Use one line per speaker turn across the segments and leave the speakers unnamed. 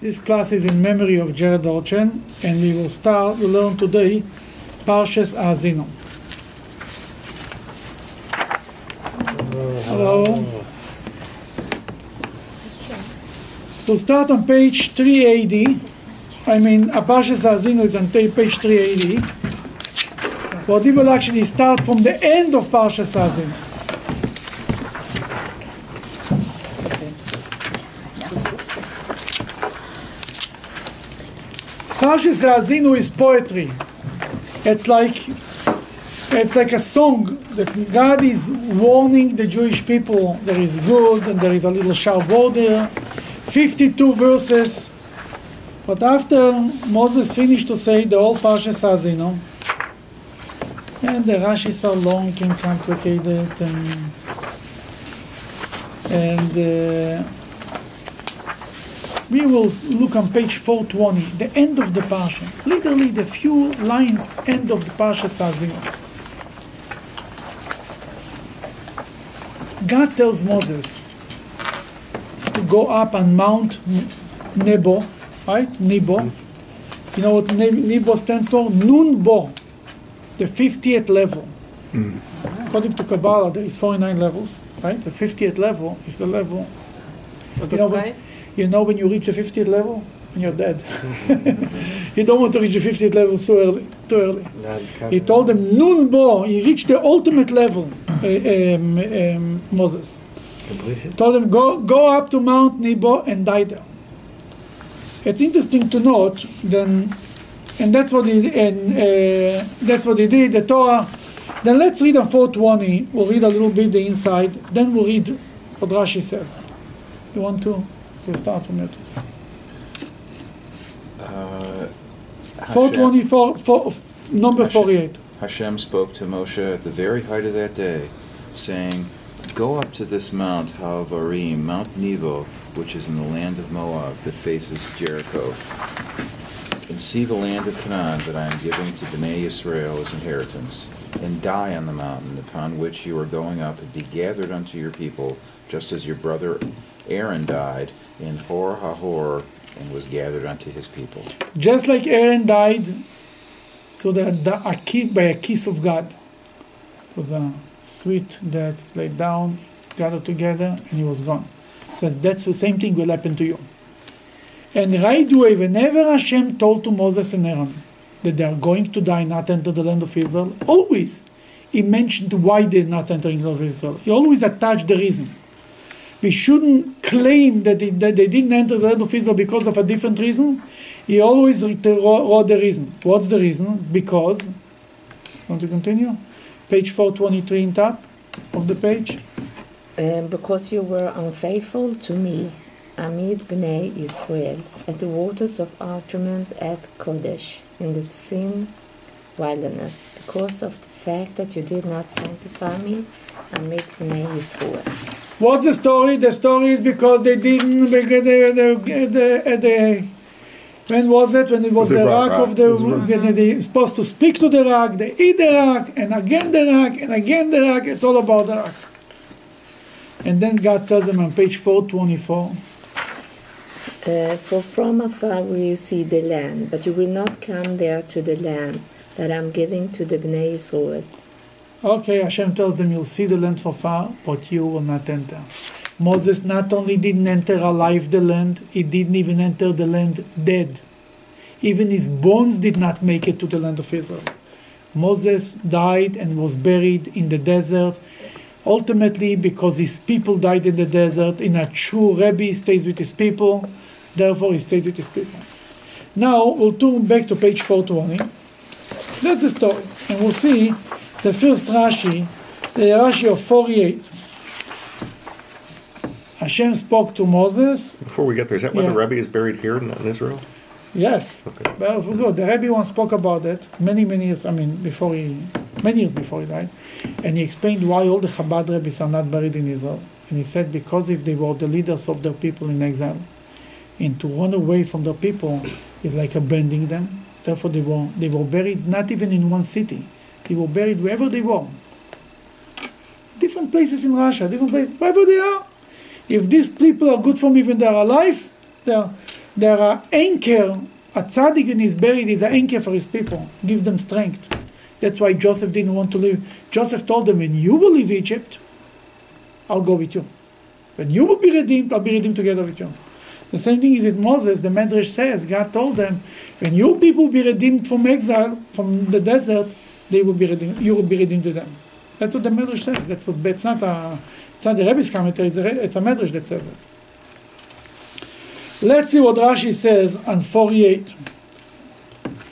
This class is in memory of Jared Orchen, and we will start to learn today Parshas Azinu. Hello. We'll start on page 380. I mean, Parshas Azinu is on page 380. But we will actually start from the end of Parshas Azinu. Parshas Azinu is poetry. It's like it's like a song that God is warning the Jewish people there is good and there is a little sharp border. 52 verses. But after Moses finished to say the whole Parshas Azinu, and the Rashis are long and complicated and and uh, we will look on page 420, the end of the Parsha. Literally, the few lines, end of the Parsha Sazim. God tells Moses to go up on Mount Nebo, right? Nebo. You know what Nebo stands for? Nunbo, the 50th level. Mm. According to Kabbalah, there is 49 levels, right? The 50th level is the level. You know, you know when you reach the 50th level? When you're dead. you don't want to reach the 50th level so early, too early. he told them, Nun bo, he reached the ultimate level, um, um, Moses. Told them, go, go up to Mount Nebo and die there. It's interesting to note, then, and that's what he, and, uh, that's what he did, the Torah. Then let's read on 420, we'll read a little bit the inside, then we'll read what Rashi says. You want to? We start from it. Uh, 424, four, number Hashem, 48.
Hashem spoke to Moshe at the very height of that day, saying, Go up to this mount, Havarim, Mount Nebo, which is in the land of Moab that faces Jericho, and see the land of Canaan that I am giving to Bnei Israel as inheritance, and die on the mountain upon which you are going up, and be gathered unto your people, just as your brother Aaron died, in Hor Hahor and was gathered unto his people.
Just like Aaron died so that the, a kiss, by a kiss of God. Was a sweet death, laid down, gathered together, and he was gone. says that's the same thing will happen to you. And right away, whenever Hashem told to Moses and Aaron that they are going to die, not enter the land of Israel, always he mentioned why they're not entering the land of Israel. He always attached the reason we shouldn't claim that they, that they didn't enter the land of Israel because of a different reason. He always wrote the reason. What's the reason? Because, want to continue? Page 423 in top of the page.
Um, because you were unfaithful to me, amid Bnei Israel, at the waters of Arjament at Kodesh, in the Sin wilderness, because of the fact that you did not sanctify me amid Bnei Israel.
What's the story? The story is because they didn't. The, the, the, the, when was it? When it was the, the rock, rock, of the. When they supposed to speak to the rock, they eat the rock, and again the rock, and again the rock. It's all about the rock. And then God tells them on page 424.
Uh, for from afar will you see the land, but you will not come there to the land that I'm giving to the Bnei Israel.
Okay, Hashem tells them, You'll see the land from far, but you will not enter. Moses not only didn't enter alive the land, he didn't even enter the land dead. Even his bones did not make it to the land of Israel. Moses died and was buried in the desert, ultimately because his people died in the desert. In a true Rebbe stays with his people, therefore he stayed with his people. Now we'll turn back to page 420. That's the story, and we'll see the first Rashi, the Rashi of 48. Hashem spoke to Moses.
Before we get there, is that why yeah. the Rebbe is buried here in, in Israel?
Yes. Okay. Well, good. The Rebbe once spoke about it many, many years. I mean, before he, many years before he died, and he explained why all the Chabad Rebbes are not buried in Israel. And he said because if they were the leaders of their people in exile, and to run away from their people is like abandoning them. Therefore, they were they were buried not even in one city. They were buried wherever they were. Different places in Russia, different places, wherever they are. If these people are good for me when they are alive, they are, there are anchor, a tzaddik when he's buried is an anchor for his people, gives them strength. That's why Joseph didn't want to leave. Joseph told them, when you will leave Egypt, I'll go with you. When you will be redeemed, I'll be redeemed together with you. The same thing is with Moses. The Medrash says, God told them, when your people be redeemed from exile, from the desert, they will be redeemed, you will be redeemed to them. That's what the Medrash says. That's what, it's not a, it's not the Rebbe's commentary, it's a, it's a Medrash that says it. Let's see what Rashi says on 48.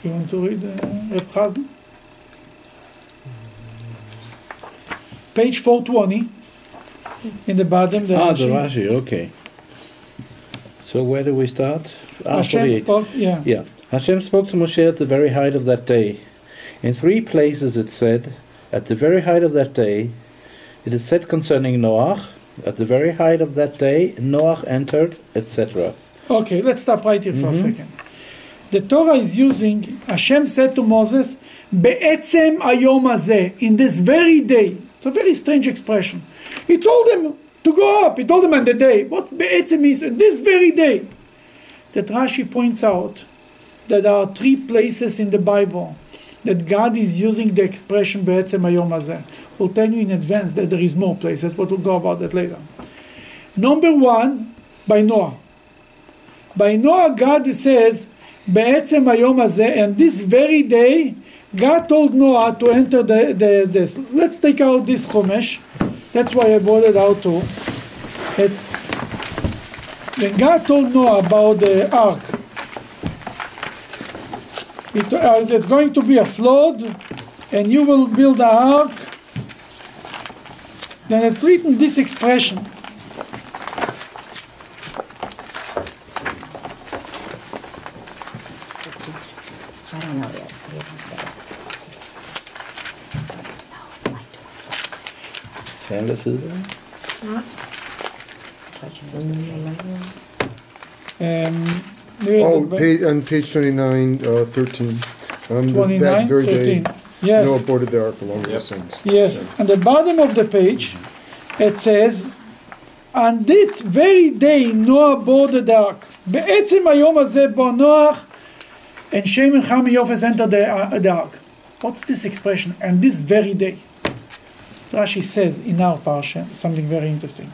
You want to read uh, Reb Chazan? Page 420, in the bottom, the
Ah, the
Rashi.
Rashi, okay. So where do we start? Ah,
Hashem
48.
spoke, yeah.
Yeah. Hashem spoke to Moshe at the very height of that day. In three places it said, at the very height of that day, it is said concerning Noah, at the very height of that day, Noah entered, etc.
Okay, let's stop right here for a
Mhm.
second. The Torah is using, Hashem said to Moses, Be'etzem ayom hazeh, in this very day. It's a very strange expression. He told them to go up. He told them on the day. What Be'etzem is, in this very day. That Rashi points out that there are three places in the Bible that God is using the expression Be'etzem ayom hazeh. We'll tell you in advance that there is more places, but we'll go about that later. Number one, by Noah. By Noah, God says, בעצם היום הזה, and this very day, God told Noah to enter the, the this. Let's take out this Chumash. That's why I brought it out too. It's when God told Noah about the ark. it, uh, it's going to be a flood, and you will build the ark. Then it's written this expression.
I don't know yet. He didn't say it.
Sander side.
Um, there is
Oh,
a-
page, on page twenty-nine, uh, thirteen. On the-
29,
that very
13.
day,
Yes.
Noah boarded the ark along with
Yep.
his sons.
Yes, on the bottom of the page, it says, on that very day Noah boarded the ark. בעצם היום הזה בו נוח and Shem and Ham and Yofes entered the, uh, the ark. What's this expression? And this very day. Rashi says in our parsha something very interesting.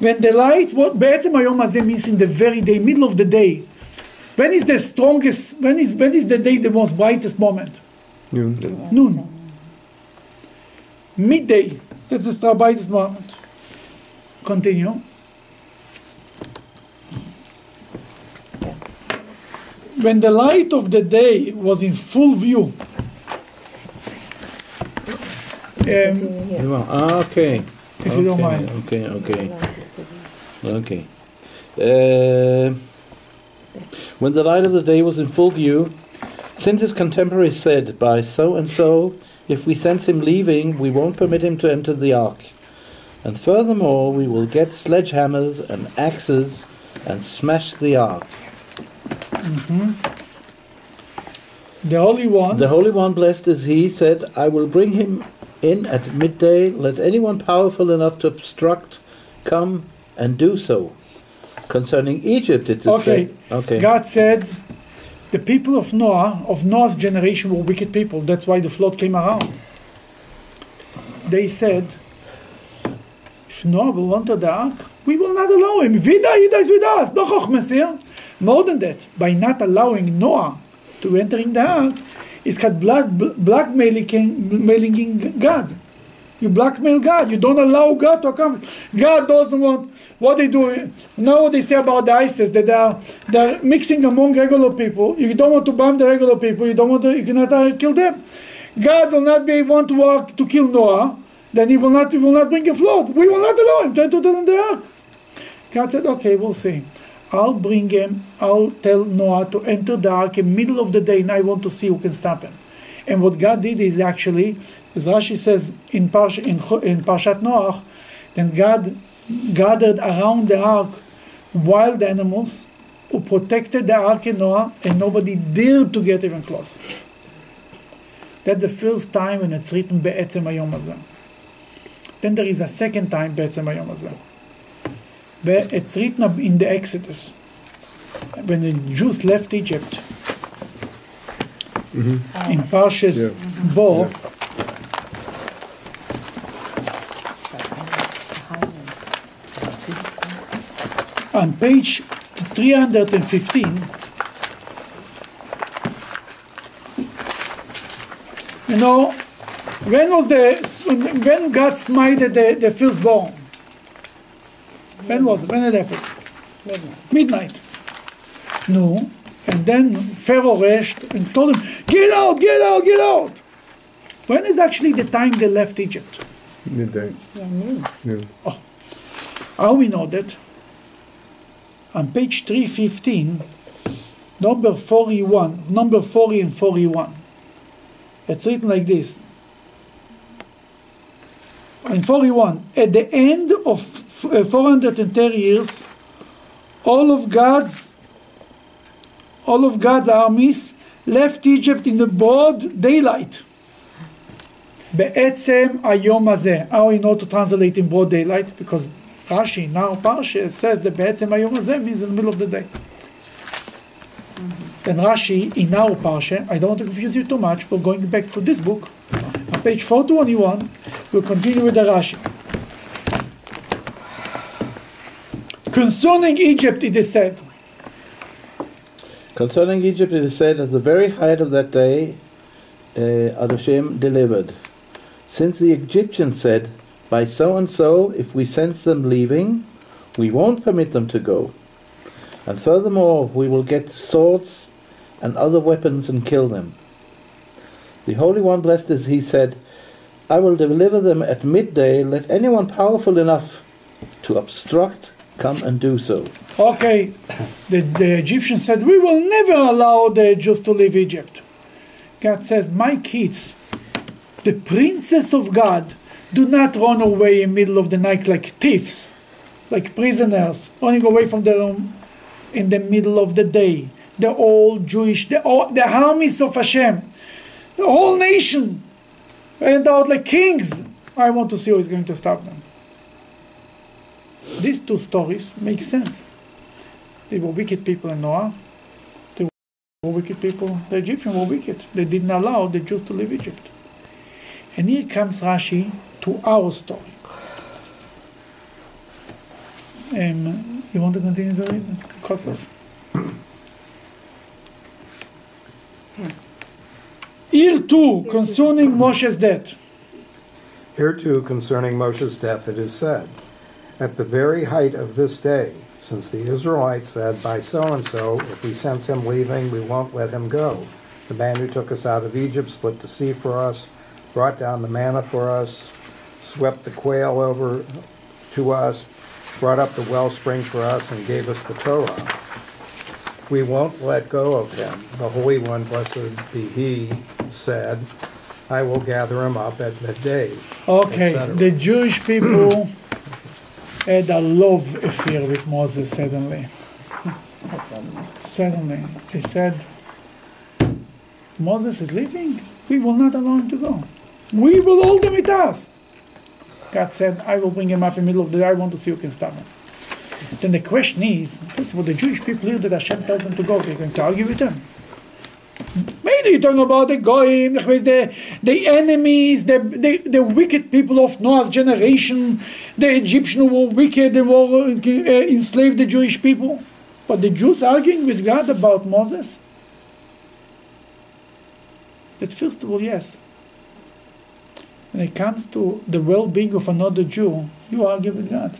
When the light, what בעצם היום הזה means in the very day, middle of the day. When is the strongest, when is, when is the day the most brightest moment?
Noon.
Noon. Midday. That's the brightest moment. Continue. When the light of the day was in full view. Um,
Continue here.
Well, ah, okay.
If you don't
Okay,
mind.
Okay, okay, okay. Uh, when the light of the day was in full view, since his contemporaries said, by so and so, if we sense him leaving, we won't permit him to enter the ark. And furthermore, we will get sledgehammers and axes and smash the ark.
the Holy One.
The Holy One, blessed is he, said, I will bring him in at midday. Let anyone powerful enough to obstruct come and do so. Concerning Egypt, it is
Okay.
said. Okay.
God said, the people of Noah, of Noah's generation, were wicked people. That's why the flood came around. They said, if Noah will enter the ark, we will not allow him. If he dies, with us. No chokhmas here. More than that, by not allowing Noah to enter in the ark, called black, blackmailing God. You blackmail God. You don't allow God to come. God doesn't want what they do. Now what they say about the ISIS that they are they're mixing among regular people. You don't want to bomb the regular people. You don't want to. You cannot uh, kill them. God will not be want to work to kill Noah. Then he will not. He will not bring a flood. We will not allow him to enter the ark. God said, "Okay, we'll see. I'll bring him. I'll tell Noah to enter the ark in middle of the day, and I want to see who can stop him." And what God did is actually, as Rashi says in, Parsh, in, in Parshat Noach, then God gathered around the ark wild animals who protected the ark in Noah, and nobody dared to get even close. That's the first time when it's written Be'etzem Hayom Hazeh. Then there is a second time Be'etzem Hayom Hazeh. But it's written in the Exodus when the Jews left Egypt mm-hmm. in Parshas
Yeah.
Bo. On page 315, you know, when was the when God smited the, the firstborn? When was it? When it happened?
Midnight.
Midnight. No. And then Pharaoh rushed and told him, Get out, get out, get out. When is actually the time they left Egypt?
Midday.
Yeah, noon.
Yeah. Oh.
How we know that? On page 315, number 41, number 40 and 41. It's written like this. In 41, at the end of f- uh, 430 years, all of God's all of God's armies left Egypt in the broad daylight. בעצם היום הזה, how we know to translate in broad daylight? Because Rashi now Parsha says the Be'etzem Hayom Hazeh means in the middle of the day. Mm-hmm. Then Rashi in our Parsha, I don't want to confuse you too much, but going back to this book, on page 421, we'll continue with the Rashi. Concerning Egypt, it is said.
Concerning Egypt, it is said, at the very height of that day, uh, Adoshem delivered. Since the Egyptians said, by so and so, if we sense them leaving, we won't permit them to go. And furthermore, we will get swords and other weapons and kill them. The Holy One, blessed is he, said, I will deliver them at midday. Let anyone powerful enough to obstruct come and do so.
Okay, the, the Egyptians said, We will never allow the Jews to leave Egypt. God says, My kids, the princess of God, do not run away in middle of the night like thieves, like prisoners, running away from their in the middle of the day. The whole Jewish, the, all, the armies of Hashem, the whole nation went out like kings. I want to see who is going to stop them. These two stories make sense. They were wicked people in Noah. They were wicked people. The Egyptians were wicked. They didn't allow the Jews to leave Egypt. And here comes Rashi to our story. Um, you want to continue to read, Kosov? Here too, concerning Moshe's death.
Here too, concerning Moshe's death, it is said, At the very height of this day, since the Israelites said, By so and so, if we sense him leaving, we won't let him go. The man who took us out of Egypt split the sea for us, brought down the manna for us, swept the quail over to us, brought up the wellspring for us, and gave us the Torah. We won't let go of him. The Holy One, blessed be he, said, I will gather him up at midday.
Okay, the Jewish people had a love affair with Moses suddenly. Suddenly, they said, Moses is leaving. We will not allow him to go. We will hold him with us. God said, I will bring him up in the middle of the day. I want to see who can stop him. Then the question is, first of all, the Jewish people hear that Hashem tells them to go. They're going to argue with him. Maybe you're talking about the goyim, the, the enemies, the, the, the wicked people of Noah's generation, the Egyptians were wicked and were, uh, enslaved the Jewish people. But the Jews arguing with God about Moses? That first of all, yes. When it comes to the well-being of another Jew, you argue with God.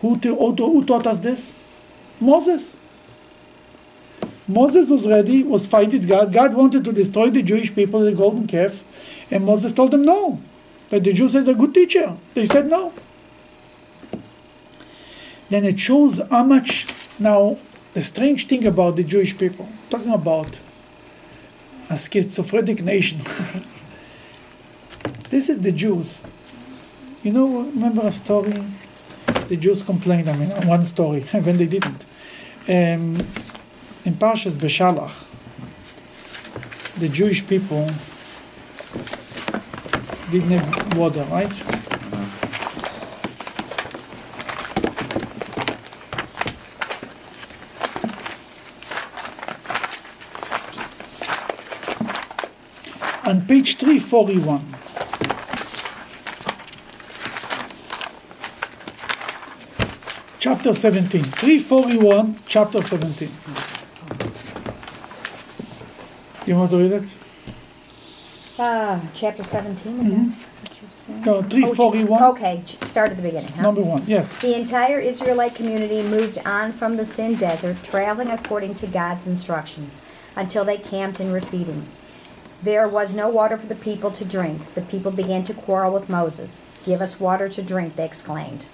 Who, who taught us this? Moses. Moses was ready, was fighting God. God wanted to destroy the Jewish people, the golden calf, and Moses told them no. But the Jews said, a good teacher. They said no. Then it shows how much now the strange thing about the Jewish people, talking about a schizophrenic nation. This is the Jews. You know, remember a story? The Jews complained, I mean, one story, when they didn't. Um, in Parshas Beshalach, the Jewish people didn't have water, right? On page 341, Chapter 17. 341, chapter 17. You want to read it?
Uh, chapter 17, is that what you said?
No, 341,
Okay, start at the beginning, huh?
number one, yes.
The entire Israelite community moved on from the Sin Desert, traveling according to God's instructions, until they camped in Rephidim. There was no water for the people to drink. The people began to quarrel with Moses. Give us water to drink, they exclaimed.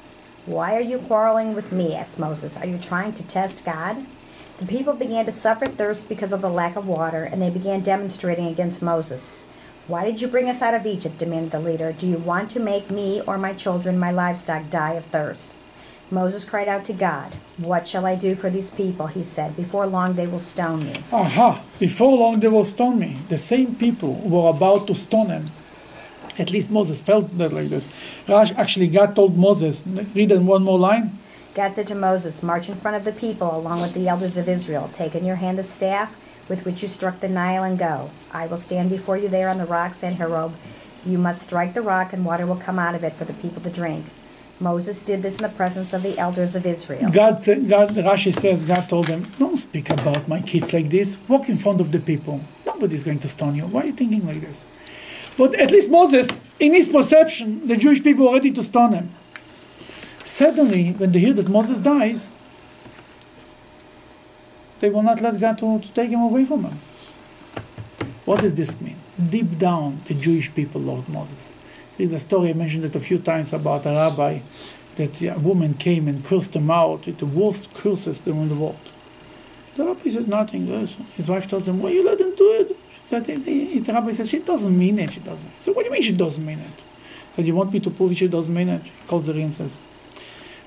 Why are you quarreling with me? asked Moses. Are you trying to test God? The people began to suffer thirst because of the lack of water, and they began demonstrating against Moses. Why did you bring us out of Egypt? demanded the leader. Do you want to make me or my children, my livestock, die of thirst? Moses cried out to God. What shall I do for these people? He said. Before long they will stone me.
Aha! Before long they will stone me. The same people who were about to stone him. At least Moses felt that like this. Rash actually God told Moses, read it one more line.
God said to Moses, March in front of the people along with the elders of Israel. Take in your hand the staff with which you struck the Nile and go. I will stand before you there on the rock, said Horeb. You must strike the rock and water will come out of it for the people to drink. Moses did this in the presence of the elders of Israel.
God, said- God, Rashi says, God told them, don't speak about my kids like this. Walk in front of the people. Nobody's going to stone you. Why are you thinking like this? But at least Moses, in his perception, the Jewish people were ready to stone him. Suddenly, when they hear that Moses dies, they will not let God to, to take him away from them. What does this mean? Deep down, the Jewish people loved Moses. There's a story, I mentioned it a few times, about a rabbi that a woman came and cursed him out with the worst curses in the world. The rabbi says nothing. Uh, his wife tells him, Why you let him do it? She said, the, rabbi says, She doesn't mean it. She doesn't. Said, What do you mean she doesn't mean it? So said, You want me to prove she doesn't mean it? He calls her in and says,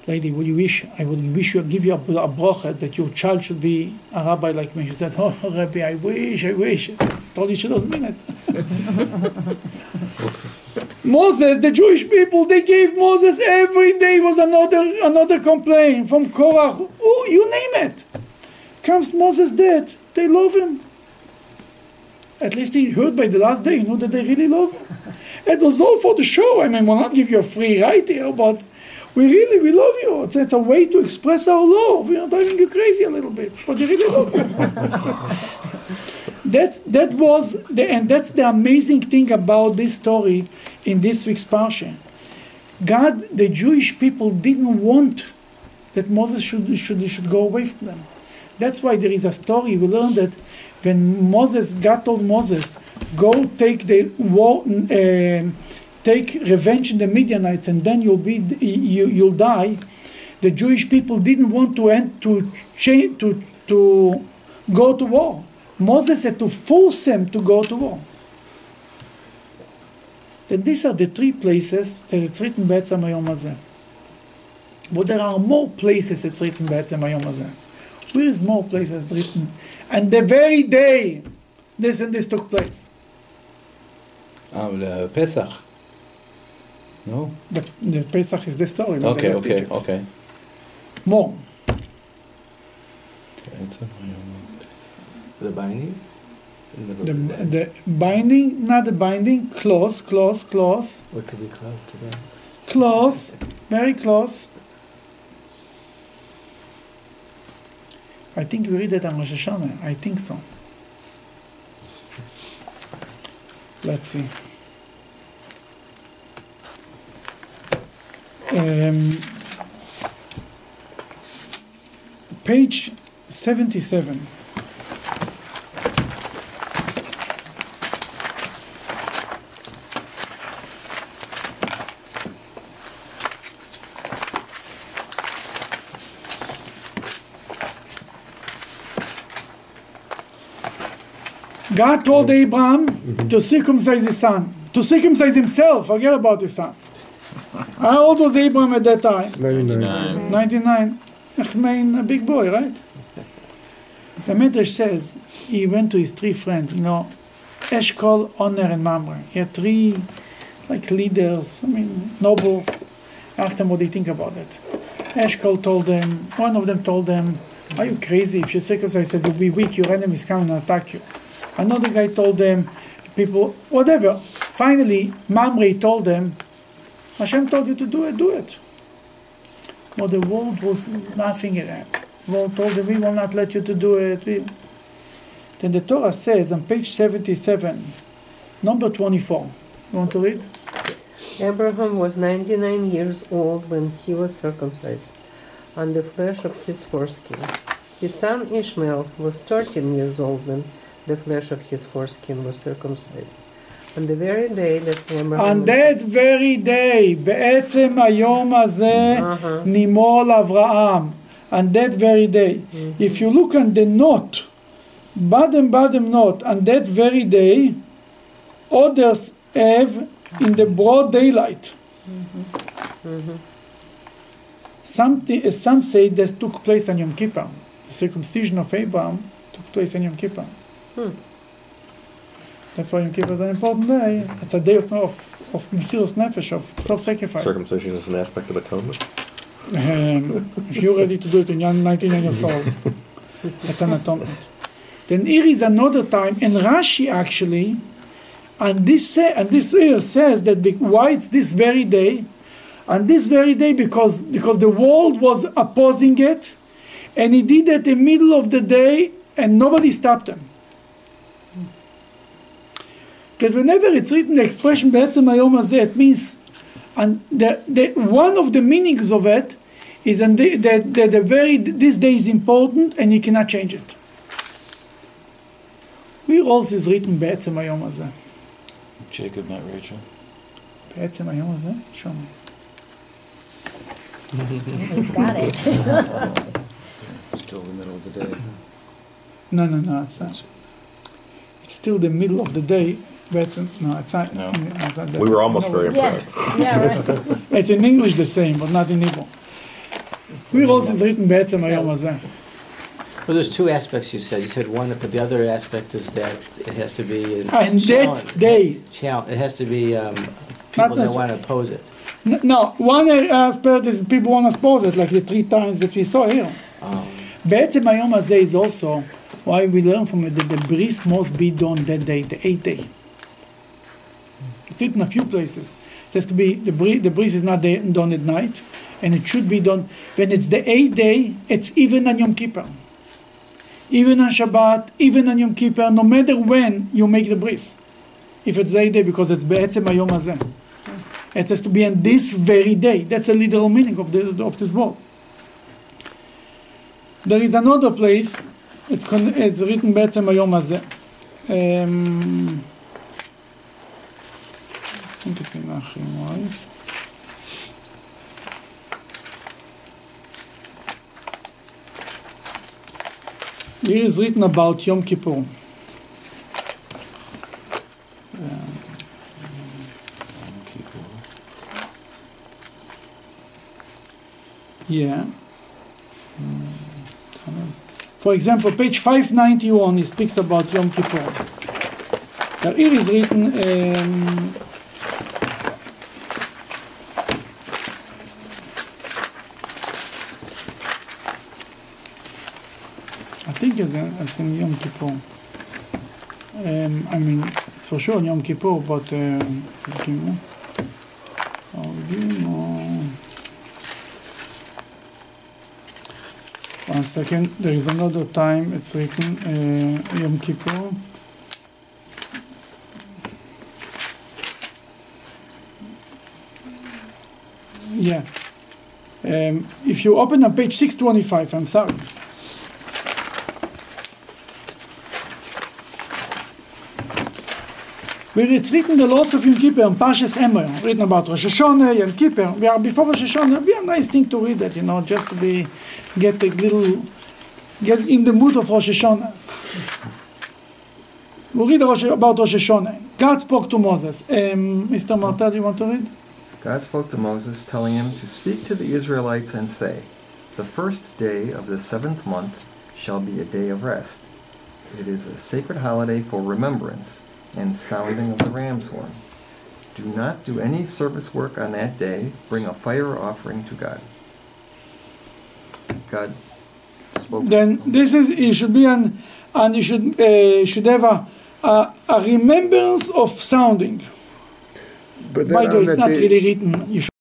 Lady, would you wish, I would wish you, give you a, a that your child should be a rabbi like me. She said, Oh, Rabbi, I wish, I wish. I told you she doesn't mean it. Moses, the Jewish people, they gave Moses every day was another another complaint from Korah. Oh, you name it. Comes Moses dead, they love him. At least he heard by the last day, you know that they really love him. It was all for the show. I mean, we'll not give you a free ride here, but we really we love you. It's, it's a way to express our love. You know, driving you crazy a little bit, but they really love you. that's that was the and that's the amazing thing about this story in this week's parsha. God, the Jewish people didn't want that Moses should should should go away from them. That's why there is a story we learn that when Moses, God told Moses, go take the war, uh, take revenge in the Midianites, and then you'll be you you'll die. The Jewish people didn't want to end to change to to go to war. Moses had to force them to go to war. Then these are the three places that it's written בעצם היום הזה. But there are more places it's written בעצם היום הזה. Where is more places written? And the very day this and this took place.
Ah, the Pesach. No?
That's the Pesach is the story.
Okay, okay,
Egypt.
okay.
More.
The binding?
The, the binding, not the binding, close, close, close,
What could be close to that?
close, very close. I think we read it on Rosh Hashanah. I think so. Let's see. Um, page 77. God told oh. Abraham mm-hmm. to circumcise his son, to circumcise himself, forget about his son. How old was Abraham at that time?
99.
99. I mean, a big boy, right? The Midrash says he went to his three friends, you know, Eshkol, Oner, and Mamre. He had three, like, leaders, I mean, nobles. Asked them what they think about it. Eshkol told them, one of them told them, Are you crazy? If you circumcise, you'll be weak, your enemies come and attack you. Another guy told them, people, whatever. Finally, Mamre told them, Hashem told you to do it, do it. But the world was laughing at him. The world told him, we will not let you to do it. We... Then the Torah says on page 77, number 24. You want to read?
Abraham was 99 years old when he was circumcised, on the flesh of his foreskin. His son Ishmael was 13 years old when the flesh of his foreskin was circumcised. On the very day that Abraham...
On that very day, בעצם היום הזה,
Uh-huh.
נימול אברהם. On that very day. If you look on the note, bottom, bottom note, on that very day, others have in the broad daylight. Some, thi- some say that took place on Yom Kippur. The circumcision of Abraham took place on Yom Kippur. That's why Yom Kippur is an important day. It's a day of, of, of Mesiras Nefesh, of self-sacrifice.
Circumcision is an aspect of atonement.
Um, if you're ready to do it in young, 99 years old, that's an atonement. Then here is another time, and Rashi actually, and this say, and this here says that be, why it's this very day, and this very day because because the world was opposing it, and he did it in the middle of the day, and nobody stopped him That whenever it's written the expression בעצם היום הזה, it means and the, the, one of the meanings of it is and the, the, the, the very this day is important and you cannot change it. Where else is written בעצם היום הזה?
Jacob met Rachel.
בעצם היום הזה? Show me.
We've got it.
Still the middle of the day.
No, no, no, it's not. It's still the middle of the day. that's, no, it's not.
No.
it's not.
We were almost very impressed.
yeah, right.
It's in English the same, but not in Hebrew. Where else is written Be'etzem
Well, there's two aspects you said. You said one, but the other aspect is that it has to be.
And that day.
It has to be, um, people that want to oppose it.
No, one aspect is people want to oppose it, like the three times that we saw here. Oh. Be'etzem Hayom is also why we learn from it that the bris must be done that day, the eighth day. It's written a few places. It has to be the breeze, the bris is not done at night, and it should be done when it's the eighth day. It's even on Yom Kippur, even on Shabbat, even on Yom Kippur. No matter when you make the bris, if it's the eighth day, because it's be'etzem hayom hazeh. It has to be on this very day. That's the literal meaning of the of this word. There is another place. It's, con- it's written be'etzem hayom hazeh. Um, think Weiss. Here is written about Yom Kippur. Yeah. Mm, For example, page 591, he speaks about Yom Kippur. Now, here is written, um, I think it's in, Yom Kippur. Um, I mean, it's for sure in Yom Kippur, but um. One second, there is another time it's written uh, Yom Kippur. Yeah. Um, if you open on page 625, I'm sorry. Where it's written the laws of Yom Kippur, and Parshas Emor, written about Rosh Hashanah, Yom Kippur. We are before Rosh Hashanah. It'd Be a nice thing to read that, you know, just to be get a little get in the mood of Rosh Hashanah. We read Rosh, about Rosh Hashanah. God spoke to Moses. Um, Mr. Martel, do you want to read?
God spoke to Moses, telling him to speak to the Israelites and say, The first day of the seventh month shall be a day of rest. It is a sacred holiday for remembrance and sounding of the ram's horn. Do not do any service work on that day. Bring a fire offering to God. God spoke.
Then this is it should be an and you should uh, should have a, a, a remembrance of sounding.
But
By the way, it's not
day-
really written, you should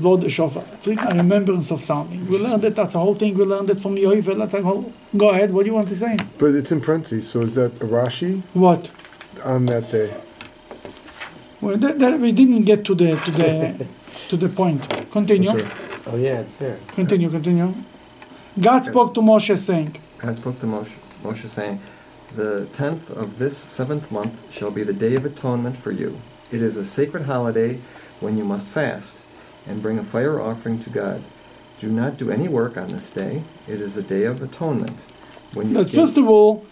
blow the shofar. It's written a remembrance of sounding. We learned that, that's a whole thing, we learned it from Yoivel. That's a whole, go ahead, what do you want to say?
But it's in parentheses, so is that a Rashi
What?
On that day?
Well, that, that, we didn't get to the, to the, to the point. Continue,
Oh, yeah, it's there.
continue, continue. God spoke to Moshe saying,
God spoke to Moshe, Moshe saying, The tenth of this seventh month shall be the day of atonement for you. It is a sacred holiday when you must fast and bring a fire offering to God. Do not do any work on this day. It is a day of atonement. When you
But first of all,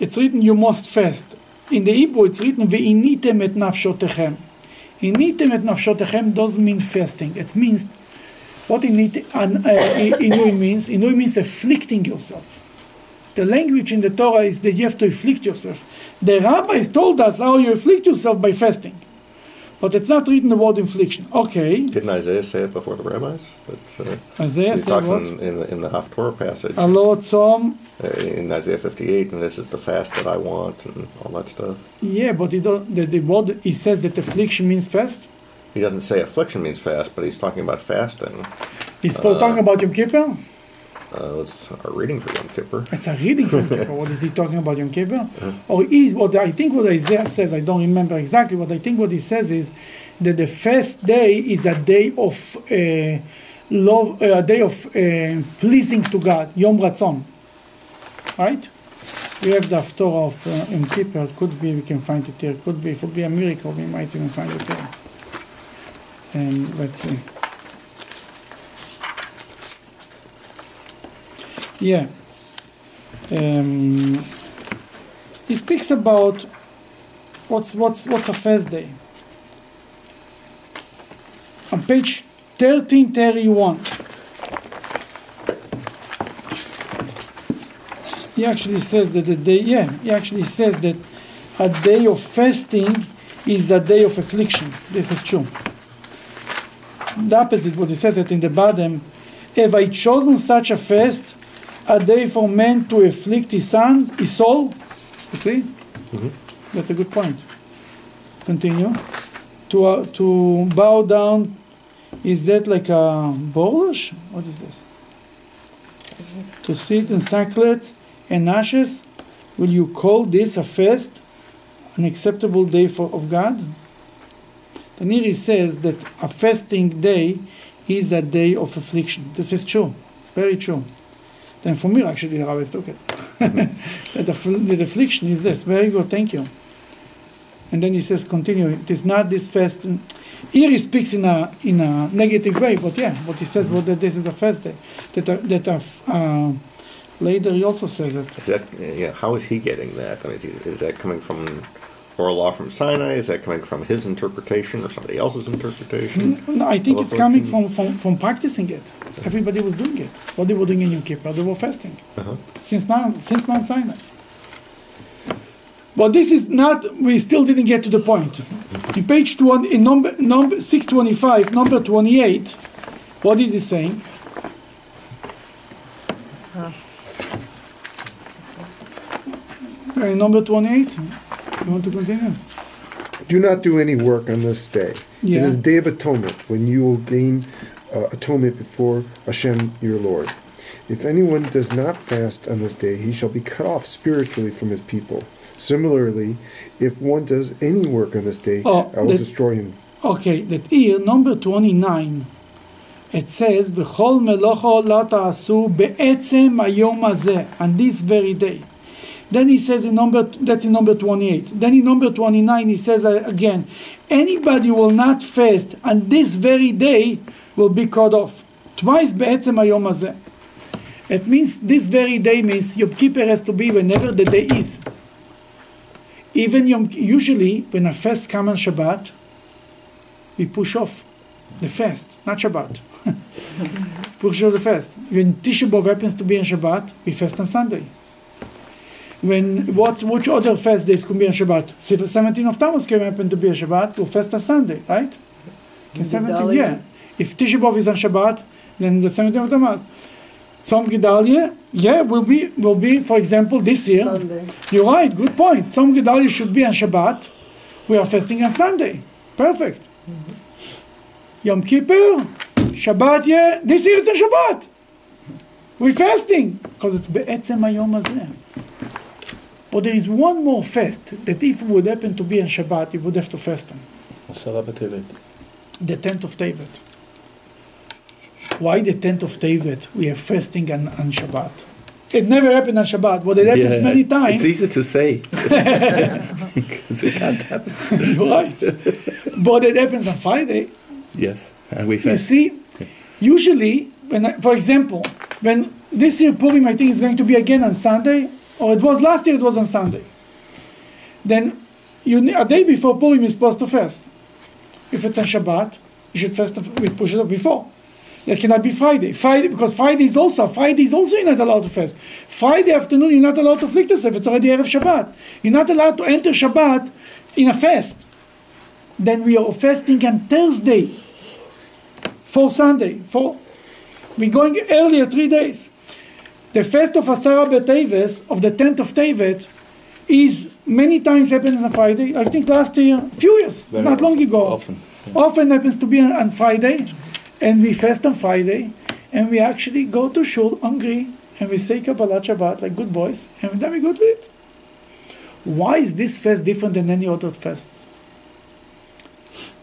it's written you must fast. In the Hebrew, it's written ve'initem et nafshotechem. Initem et nafshotechem doesn't mean fasting. It means what init, an, uh, means. Inui means afflicting yourself. The language in the Torah is that you have to afflict yourself. The rabbis told us how you afflict yourself by fasting. But it's not written the word infliction. Okay,
Didn't Isaiah say it before the rabbis? That, uh,
Isaiah
he
said
talks
what?
in, in, the, in the Haftorah passage
A Lord Psalm.
uh, in Isaiah 58, and this is the fast that I want, and all that stuff.
Yeah, but he don't, the, the word, he says that affliction means fast.
He doesn't say affliction means fast, but he's talking about fasting.
He's still talking about Yom Kippur.
Uh, it's our reading for Yom Kippur.
It's a reading from Kippur. What is he talking about Yom Kippur? Or is what I think what Isaiah says. I don't remember exactly. What I think what he says is that the first day is a day of uh, love, uh, a day of uh, pleasing to God. Yom Ratzon. Right? We have the Haftorah of uh, Yom Kippur. Could be we can find it here. Could be it would be a miracle. We might even find it here. And let's see. Yeah. Um, he speaks about what's what's what's a fast day. On page thirteen thirty one. He actually says that the day yeah, he actually says that a day of fasting is a day of affliction. This is true. The opposite, what he says that in the bottom, have I chosen such a fast, a day for man to afflict his son, his soul? You see? That's a good point. Continue. To, uh, to bow down, is that like a bulrush? What is this? To sit in sackcloth and ashes? Will you call this a fast, an acceptable day for, of God? The Neri says that a fasting day is a day of affliction. This is true, very true. Then for me, actually, the rabbis took it. that mm-hmm. the, the affliction is this. Very good, thank you. And then he says, continue. It is not this fast. Here he speaks in a in a negative way, but yeah, what he says, mm-hmm. well, that this is a fast day. That a, that a, uh, later he also says it.
Is that, yeah, how is he getting that? I mean, is, he, is that coming from oral law from Sinai? Is that coming from his interpretation or somebody else's interpretation?
No, I think it's coming from, from, from practicing it. Everybody was doing it. What they were doing in Yom Kippur, they were fasting
Uh-huh.
since Mount, since Mount Sinai. But this is not. We still didn't get to the point. In page two, in number number six twenty five, number twenty eight, what is he saying? Uh, number twenty eight. You want to continue?
Do not do any work on this day.
Yeah.
It is day of atonement when you will gain uh, atonement before Hashem your Lord. If anyone does not fast on this day, he shall be cut off spiritually from his people. Similarly, if one does any work on this day,
oh,
I will
that,
destroy him.
Okay, that here, number 29, it says, V'chol melocho lata asu be'etzem hayom hazeh, on this very day. Then he says in number, that's in number 28. Then in number 29 he says uh, again, anybody will not fast on this very day will be cut off. Twice בעצם היום הזה. It means this very day means Yom Kippur has to be whenever the day is. Even Yom, usually when a fast comes on Shabbat, we push off the fast, not Shabbat. push off the fast. When Tisha B'Av happens to be on Shabbat, we fast on Sunday. when what which other fast days could be on Shabbat? 17th of Tammuz can happen to be a Shabbat or fast a Sunday, right? Seventeenth, 17, yeah. If Tisha B'av is on Shabbat, then the 17th of Tammuz. Tzom Gedalia, yeah, will be will be for example this year.
Sunday.
You're right. Good point. Tzom Gedalia should be on Shabbat. We are fasting on Sunday. Perfect. Mm-hmm. Yom Kippur, Shabbat. Yeah, this year it's on Shabbat. We're fasting because it's be'etzem hayom hazeh. But there is one more fast that if would happen to be on Shabbat, you would have to fast on. The 10th of Tevet. Why the 10th of Tevet? We are fasting on, on Shabbat. It never happened on Shabbat, but it happens
yeah,
many times.
It's easy to say. because it can't happen.
right. But it happens on Friday.
Yes. And we fast.
You see, usually, when I, for example, when this year Purim, I think, is going to be again on Sunday, or it was last year, it was on Sunday. Then, you a day before Purim, you're supposed to fast. If it's on Shabbat, you should fast. We push it up before. It cannot be Friday. Friday because Friday is also Friday is also you're not allowed to fast. Friday afternoon you're not allowed to afflict yourself. It's already erev Shabbat. You're not allowed to enter Shabbat in a fast. Then we are fasting on Thursday for Sunday. For we're going earlier three days. The fast of Asara B'Teves of the tenth of Tevet is many times happens on Friday. I think last year, a few years,
Very
not long ago.
Often.
Often happens to be on, Friday, and we fast on Friday, and we actually go to shul hungry, and we say Kabbalat Shabbat like good boys, and then we go to it. Why is this fast different than any other fast?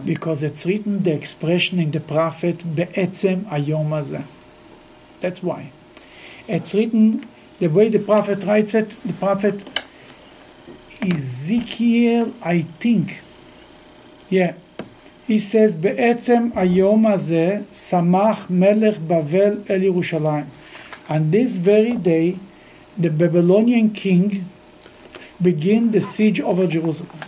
Because it's written the expression in the prophet Be'etzem Ayom. That's why. It's written the way the prophet writes it. The prophet Ezekiel, I think. Yeah. He says, בעצם היום הזה שמח מלך בבל אל ירושלים. On this very day, the Babylonian king began the siege over Jerusalem.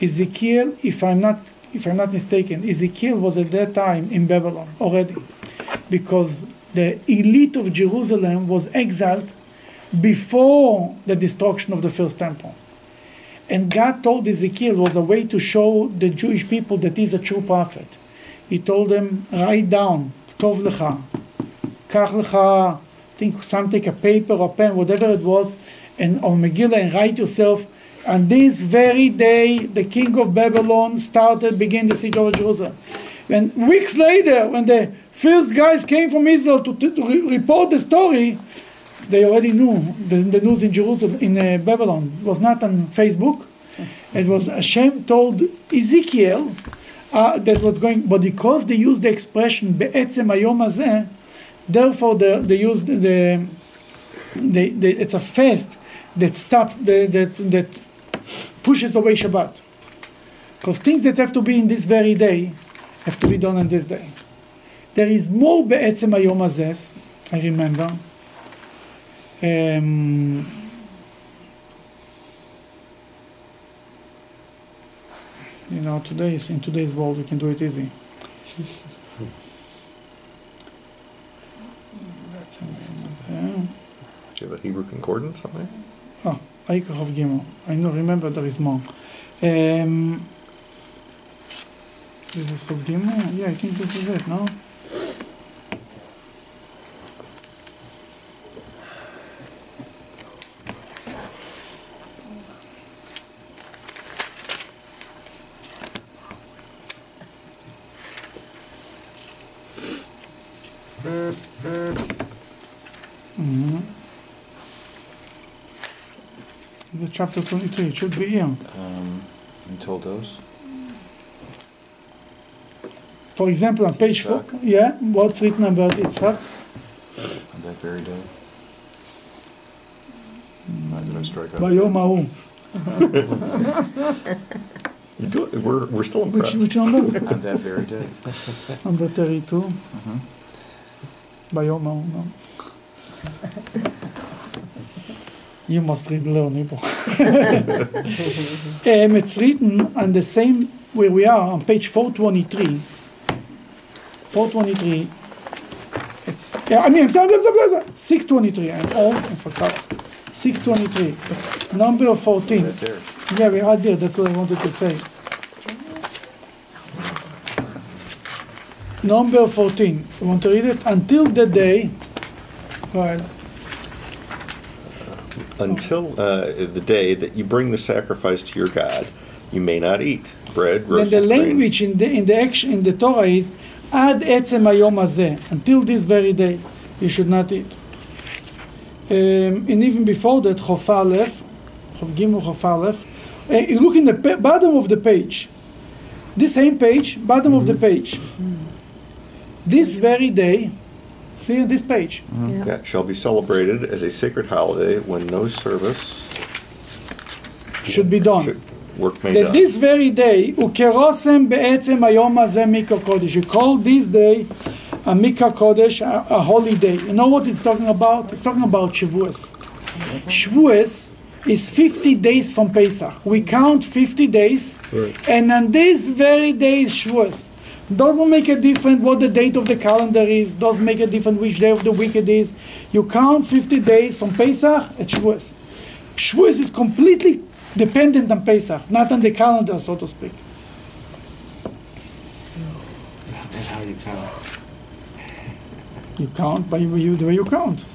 Ezekiel, if I'm not if I'm not mistaken, Ezekiel was at that time in Babylon already, because the elite of Jerusalem was exiled before the destruction of the first temple. And God told Ezekiel was a way to show the Jewish people that he's a true prophet. He told them, write down, tov lecha, kach lecha, think some take a paper or pen, whatever it was, and on Megillah and write yourself. On this very day, the king of Babylon started, began the siege of Jerusalem. And weeks later, when the first guys came from Israel to, to, re- report the story, they already knew the, the news in Jerusalem, in uh, Babylon. It was not on Facebook. It was Hashem told Ezekiel uh, that was going, but because they used the expression therefore the, they used the, the, the, the it's a fast that stops the, that that pushes away Shabbat. Because things that have to be in this very day have to be done on this day. There is more be'etzem hayom hazeh, I remember. Um, you know, today's in today's world, we can do it easy. That's amazing.
Do you have a Hebrew concordance on there?
Oh, Gimel. I know, remember there is more. Um, this is Chav Gimel? Yeah, I think this is it, no? Mhm. The chapter 22. It should be here.
Um, until those.
For example, on page
Yitzhak.
4, yeah, what's written about Yitzhak?
On that very day. Why did I strike out?
Vayom Good. We're, we're still impressed.
Which, which number?
on that very day.
on the 32.
Uh-huh.
By your mom. You must read learn Hebrew. um, it's written on the same where we are on page 423. 423. It's yeah, I mean I'm sorry, blah, blah, blah, blah. 623. I'm old and forgot. 623. Number 14.
Right.
Yeah, we are there. That's what I wanted to say. Number 14. You want to read it? Until the day Right.
Until uh, the day that you bring the sacrifice to your God, you may not eat bread,
Then
roasted
the
grain.
language in the in the action in the Torah is ad etzem hayom hazeh. Until this very day, you should not eat. Um, and even before that, Chof Aleph, Chof Gimel Chof Aleph. Uh, you look in the pa- bottom of the page. This same page, bottom of the page. This very day, See on this page.
Mm-hmm.
Yeah. That shall be celebrated as a sacred holiday when no service
should be done.
Should, work made
that this very day, ukerosem be'etzem hayom hazeh kodesh. You call this day a mikra kodesh, a, a holy day. You know what it's talking about? It's talking about Shavuos. Mm-hmm. Shavuos is 50 days from Pesach. We count 50 days, right. and on this very day Shavuos. Doesn't make a difference what the date of the calendar is. Doesn't make a difference which day of the week it is. You count 50 days from Pesach at Shavuos. Shavuos is completely dependent on Pesach, not on the calendar, so to speak.
That's how you count.
you count by you, the way you count.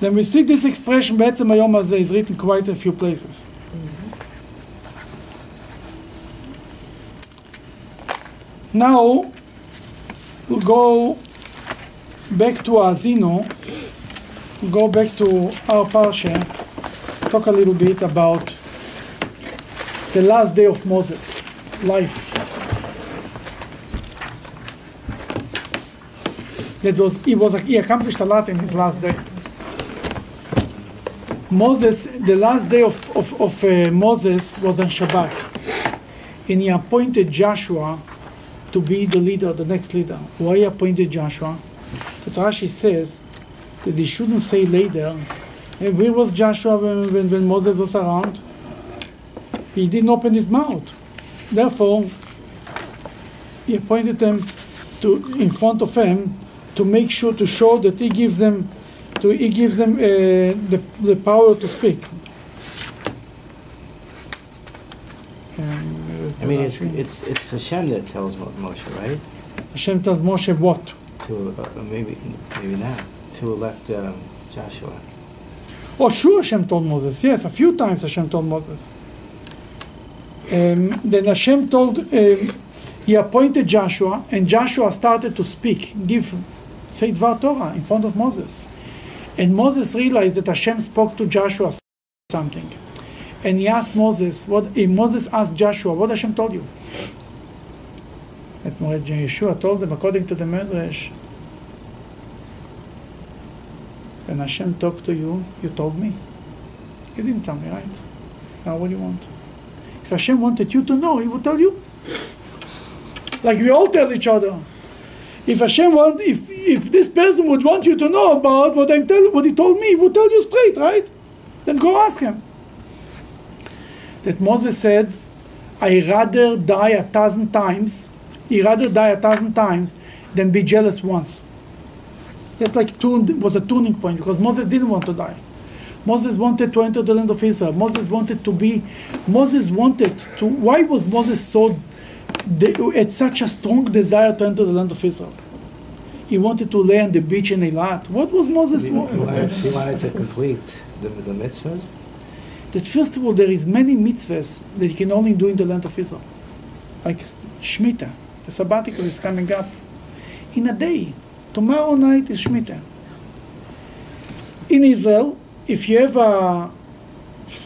Then we see this expression, Be'etzem is written quite a few places. Now we'll go back to Azinu, go back to our parsha, talk a little bit about the last day of Moses' life. that was he was he accomplished a lot in his last day. Moses, the last day of, of, of uh, Moses was on Shabbat, and he appointed Joshua to be the leader, the next leader. Why he appointed Joshua? But Rashi says that he shouldn't say later, hey, where was Joshua when, when, when Moses was around? He didn't open his mouth. Therefore, he appointed them to in front of him to make sure to show that he gives them to he gives them uh, the, the power to speak. Um,
I mean, it's, it's, it's Hashem that tells Mo- Moshe, right?
Hashem tells Moshe what?
To, uh, maybe, maybe not, to elect um, Joshua.
Oh, sure, Hashem told Moses. Yes, a few times Hashem told Moses. Um, then Hashem told, um, he appointed Joshua, and Joshua started to speak, give, say Dvar Torah in front of Moses. And Moses realized that Hashem spoke to Joshua something. And he asked Moses, what, eh, Moses asked Joshua, what Hashem told you? That Yeshua told him, according to the Medrash, when Hashem talked to you, you told me. You didn't tell me, right? Now what do you want? If Hashem wanted you to know, He would tell you. Like we all tell each other. If Hashem want, if if this person would want you to know about what I'm tell, what He told me, He would tell you straight, right? Then go ask Him. That Moses said, "I rather die a thousand times. He rather die a thousand times than be jealous once." That's like was a tuning point because Moses didn't want to die. Moses wanted to enter the land of Israel. Moses wanted to be. Moses wanted to. Why was Moses so? Had such a strong desire to enter the land of Israel. He wanted to lay on the beach in Eilat. What was Moses?
He
wa-
wanted, he wanted to complete the, the mitzvahs.
That first of all there is many mitzvahs that you can only do in the land of Israel, like Shemitah. The sabbatical is coming up in a day. Tomorrow night is Shemitah. In Israel, if you have a,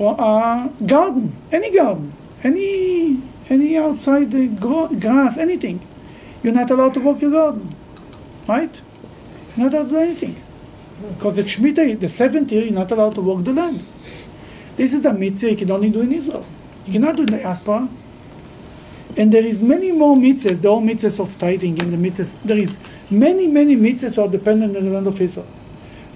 a garden, any garden, any any outside grass, anything, you're not allowed to work your garden, right? You're not allowed to do anything. Because the Shemitah, the seventh year, you're not allowed to work the land. This is a mitzvah you can only do in Israel. You cannot do in the diaspora. And there is many more mitzvahs, the whole mitzvahs of tithing and the mitzvahs. There is many, many mitzvahs who are dependent on the land of Israel.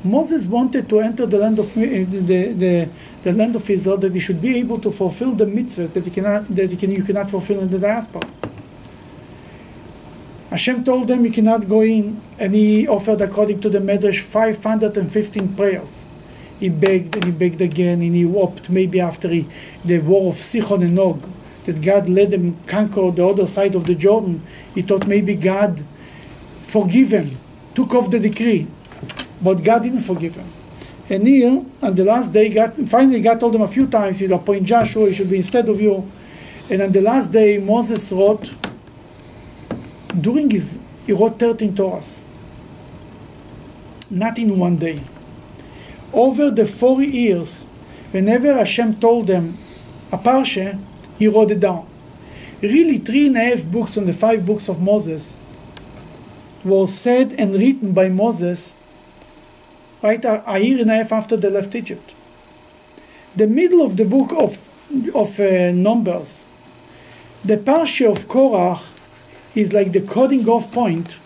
Moses wanted to enter the land of uh, the, the, the land of Israel that he should be able to fulfill the mitzvahs that he cannot that he can, you cannot fulfill in the diaspora. Hashem told them he cannot go in, and he offered, according to the Medrash, 515 prayers. He begged and he begged again, and he hoped maybe after he, the war of Sichon and Og, that God let them conquer the other side of the Jordan. He thought maybe God forgive him, took off the decree. but God didn't forgive him. And here, on the last day, God finally God told him a few times, "You appoint Joshua; he should be instead of you." And on the last day, Moses wrote. During his, he wrote 13 Torahs. Not in one day. Over the 40 years, whenever Hashem told them a parsha, he wrote it down. Really, three and a half books on the five books of Moses were said and written by Moses right a, year and a half after they left Egypt. The middle of the book of, of uh, Numbers, the parsha of Korach is like the cutting off point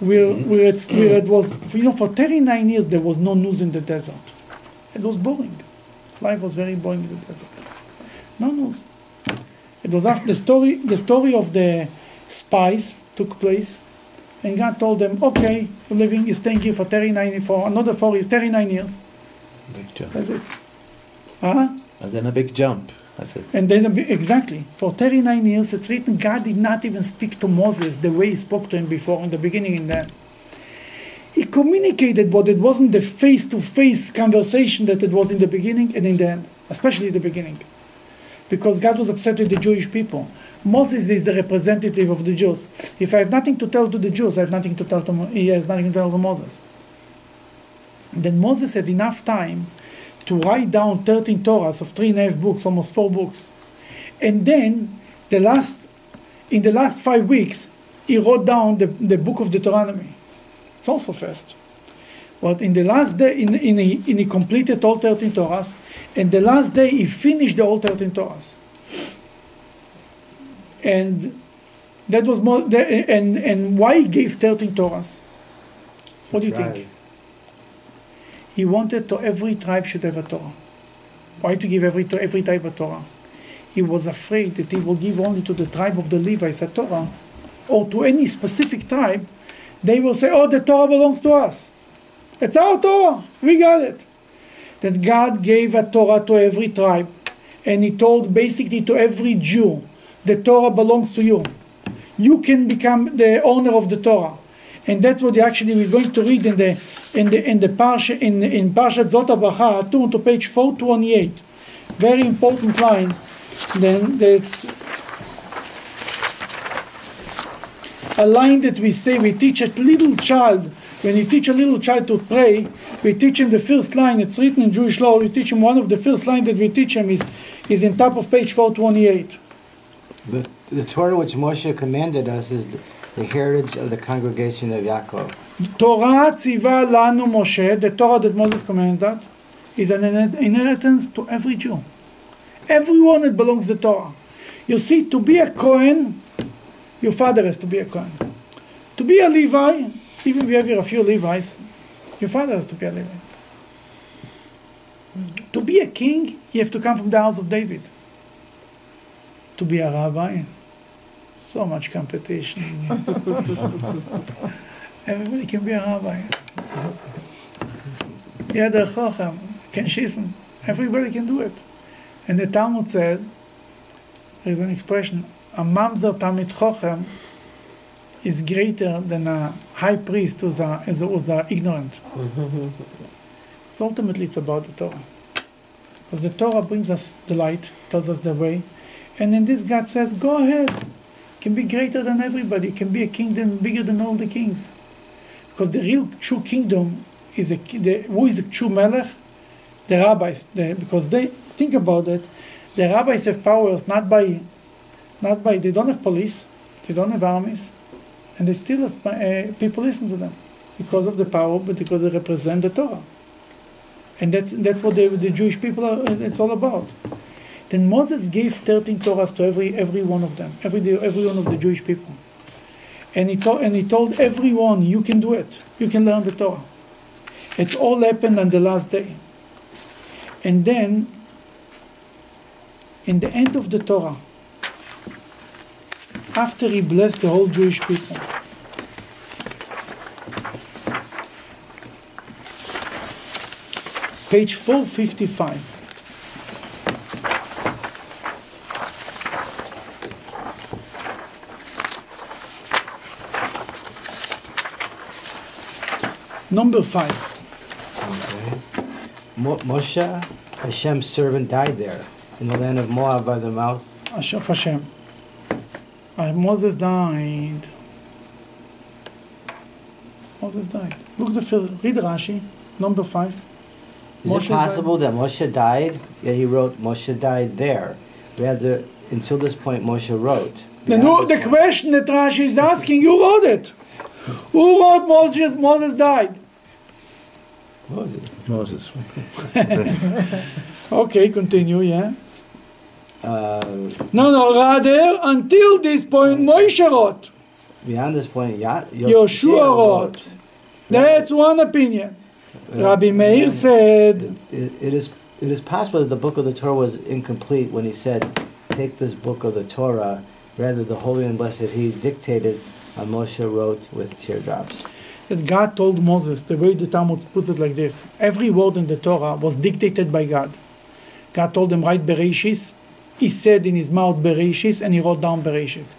where, mm-hmm. where, it's, where mm. it was, you know, for 39 years there was no news in the desert. It was boring. Life was very boring in the desert. No news. It was after the story, the story of the spies took place, and God told them, okay, you're living, you're staying here for 39, for another four years, 39 years.
Big jump.
That's it. Huh?
And then a big jump. That's it.
And then, um, exactly, for 39 years, it's written, God did not even speak to Moses the way he spoke to him before, in the beginning and then. He communicated, but it wasn't the face to face conversation that it was in the beginning and in the end, especially the beginning. Because God was upset with the Jewish people. Moses is the representative of the Jews. If I have nothing to tell to the Jews, I have nothing to tell to he has nothing to tell to Moses. Then Moses had enough time to write down 13 Torahs of three and a half books, almost four books. And then the last, in the last five weeks, he wrote down the, the book of Deuteronomy. It's also fast. But in the last day, in, in, he, in he completed all 13 Torahs, and the last day he finished the all 13 Torahs. And that was more, and, and why he gave 13 Torahs? What do you think? He wanted to every tribe should have a Torah. Why to give every to every tribe a Torah? He was afraid that he will give only to the tribe of the Levites a Torah, or to any specific tribe. They will say, "Oh, the Torah belongs to us. It's our Torah. We got it." That God gave a Torah to every tribe, and He told basically to every Jew, "The Torah belongs to you. You can become the owner of the Torah." And that's what actually we're going to read in the in the in the parsha in in Parshat Zot HaBracha, turn to page 428. Very important line. Then that's a line that we say we teach a little child. When you teach a little child to pray, we teach him the first line. It's written in Jewish law. We teach him one of the first line that we teach him is is in top of page 428.
The, the Torah which Moshe commanded us is the, the heritage of the congregation of Yaakov.
Torah tziva lanu Moshe, the Torah that Moses commanded that, is an inheritance to every Jew. Everyone that belongs to the Torah. You see, to be a Kohen, your father has to be a Kohen. To be a Levi, even if you have a few Levites, your father has to be a Levi. To be a king, you have to come from the house of David. To be a rabbi, so much competition. Everybody can be a rabbi. Yeah, the Chochem can shisen. Everybody can do it. And the Talmud says, there's an expression, a mamzer talmid Chochem is greater than a high priest who's, a, who's, a, ignorant. so ultimately it's about the Torah. Because the Torah brings us the light, tells us the way, and in this God says, go ahead. Can be greater than everybody, can be a kingdom bigger than all the kings. Because the real true kingdom is a the, who is a true melech? The rabbis. The, because they think about it, the rabbis have powers not by not by they don't have police, they don't have armies, and they still have uh, people listen to them because of the power, but because they represent the Torah. And that's that's what the, the Jewish people are. It's all about. Then Moses gave 13 Torahs to every every one of them, every every one of the Jewish people. And he told and he told everyone, you can do it. You can learn the Torah. It all happened on the last day. And then in the end of the Torah, after he blessed the whole Jewish people, page 455. Number five.
Mo- Moshe, Hashem's servant, died there in the land of Moab by the mouth.
Hashem, of Hashem. Uh, Moses died. Moses died. Look at the film. Read Rashi, number five.
Is
Moshe
it
died-
possible that Moshe died? Yeah, he wrote Moshe died there. Rather, until this point, Moshe wrote.
The, no, the question that Rashi is asking, who wrote it? Who wrote Moses? Moses died.
Moses.
Okay, continue, yeah.
Uh,
No, no, rather, until this point, Moshe wrote.
beyond this point, Ya-
Yoshua wrote. That's one opinion. Rabbi Meir said,
It, it is it is possible that the book of the Torah was incomplete when he said, "Take this book of the Torah." Rather, the holy and blessed he dictated, and Moshe wrote with teardrops.
That God told Moses, the way the Talmud puts it like this every word in the Torah was dictated by God. God told him, write Bereshis. He said in his mouth Bereshis, and he wrote down Bereshis.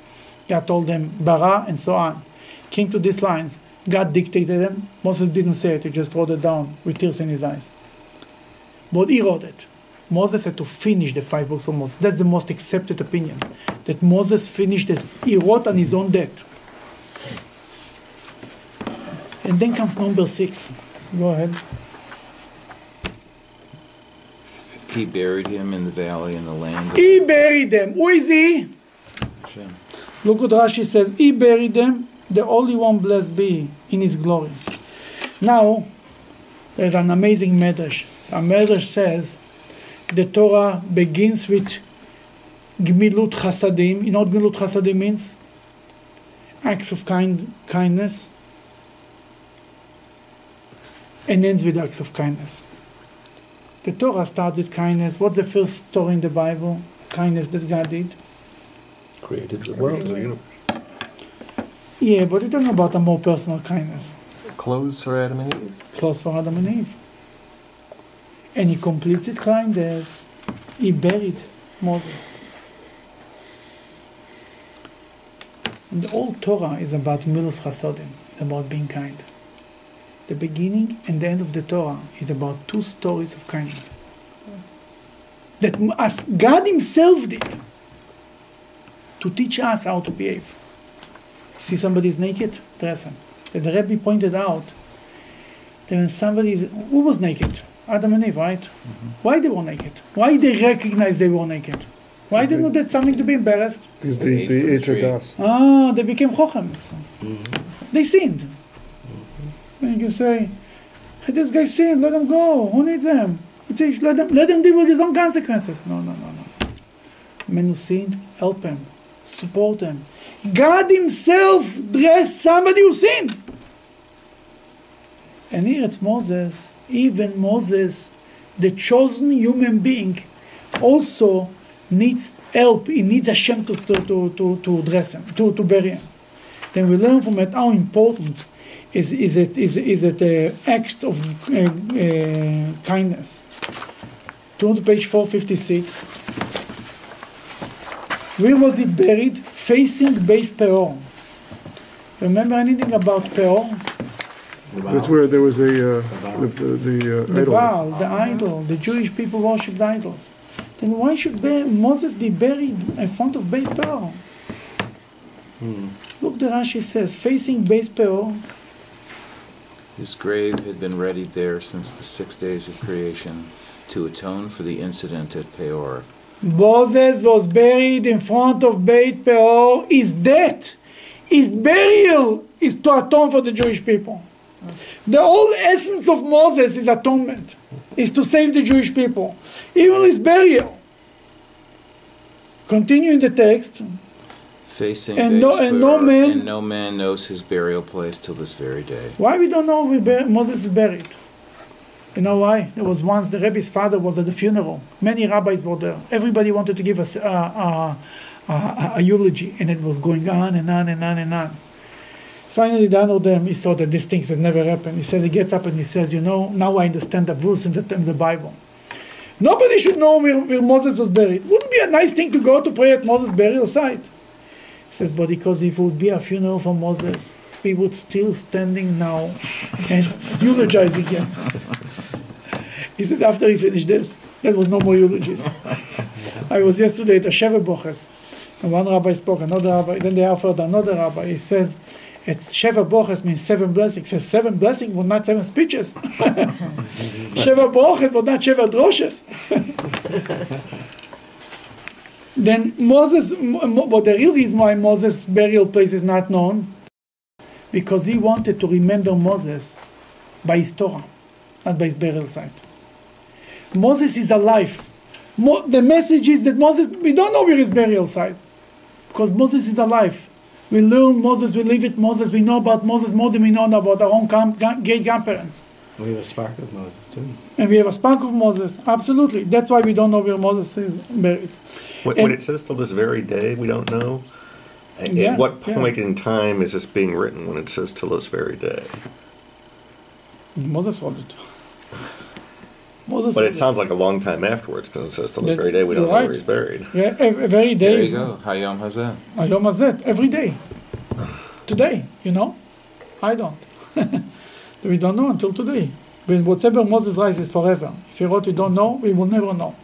God told him Bara, and so on. Came to these lines. God dictated them. Moses didn't say it, he just wrote it down with tears in his eyes. But he wrote it. Moses had to finish the five books of Moses. That's the most accepted opinion. That Moses finished it. He wrote on his own debt. And then comes number six. Go ahead.
He buried him in the valley in the land of
He buried them. Who is he?
Hashem.
Look what Rashi says. He buried them, the only one blessed be in his glory. Now, there's an amazing medrash. A medrash says the Torah begins with Gmilut Chasadim. You know what Gmilut Chasadim means? Acts of kind, kindness. And ends with acts of kindness. The Torah starts with kindness. What's the first story in the Bible? Kindness that God did.
Created the world.
Yeah, but we're talking about a more personal kindness.
Clothes for Adam and Eve.
Close for Adam and Eve. And he completes it kindness. He buried Moses. And the whole Torah is about Milus Chasodim. It's about being kind. The beginning and the end of the Torah is about two stories of kindness. That m- as God Himself did to teach us how to behave. See somebody is naked, dress him. That the Rebbe pointed out that when somebody is, who was naked? Adam and Eve, right? Why they were naked? Why they recognized they were naked? Why they know that's something to be embarrassed?
Because
They
they,
ate
they
from the
ate
tree.
das.
Ah, they became chochams. They sinned. And you can say, "Hey, this guy sinned, let him go. Who needs him? It's a, let, him, let him deal with his own consequences. No, no, no, no. Men who sinned, help him, support him. God Himself dressed somebody who sinned. And here it's Moses. Even Moses, the chosen human being, also needs help. He needs Hashem to, to, to, to dress him, to, to bury him. Then we learn from it how important is, is it, is, is it uh, acts of uh, uh, kindness. Turn to page 456. Where was it buried? Facing Beit Peor. Remember anything about Peor?
That's where there was a, uh, the, the, the uh,
The
idol.
Baal, the idol. The Jewish people worshipped idols. Then why should Be- Moses be buried in front of Beit Peor? Look, the Rashi says, facing Beit Peor,
His grave had been readied there since the six days of creation to atone for the incident at Peor.
Moses was buried in front of Beit Peor. His death, his burial is to atone for the Jewish people. The whole essence of Moses is atonement, is to save the Jewish people. Even his burial. Continue in the text.
Facing
And no- and no man-
and no man knows his burial place till this very day.
Why we don't know where Moses is buried? You know why? There was once the Rebbe's father was at the funeral. Many rabbis were there. Everybody wanted to give us a, a, a, a eulogy, and it was going on and on and on and on. Finally, the one of them, he saw that these things had never happened. He said, he gets up and he says, you know, now I understand the verse in the, in the Bible. Nobody should know where, where Moses was buried. Wouldn't be a nice thing to go to pray at Moses' burial site. Says, but because if it would be a funeral for Moses, we would still standing now and eulogizing him. He says, after he finished this, there was no more eulogies. I was yesterday at a Sheva Boches, and one rabbi spoke, another rabbi, then they offered another rabbi. He says, it's Sheva Boches means seven blessings. He says, seven blessings, but not seven speeches. Sheva Boches, but not Sheva Droshes. then Moses, but the real reason why Moses' burial place is not known, because he wanted to remember Moses by his Torah, not by his burial site. Moses is alive. Mo- the message is that Moses, we don't know where his burial site, because Moses is alive. We learn Moses, we live with Moses, we know about Moses more than we know about our own great grandparents.
We have a spark of Moses too.
And we have a spark of Moses, absolutely. That's why we don't know where Moses is buried.
When,
And-
when it says till this very day, we don't know. At,
Yeah,
at what
yeah.
point in time is this being written when it says till this very day?
Moses wrote it. Moses
But
wrote
it sounds like a long time afterwards because it says till this very day we don't
you're
know where he's buried.
Yeah, ev- every day.
There you go. Hayom Hazeh.
Ayom Hazet, every day. Today, you know? I don't. we don't know until today. But whatever Moses writes is forever. If he wrote, we don't know, we will never know.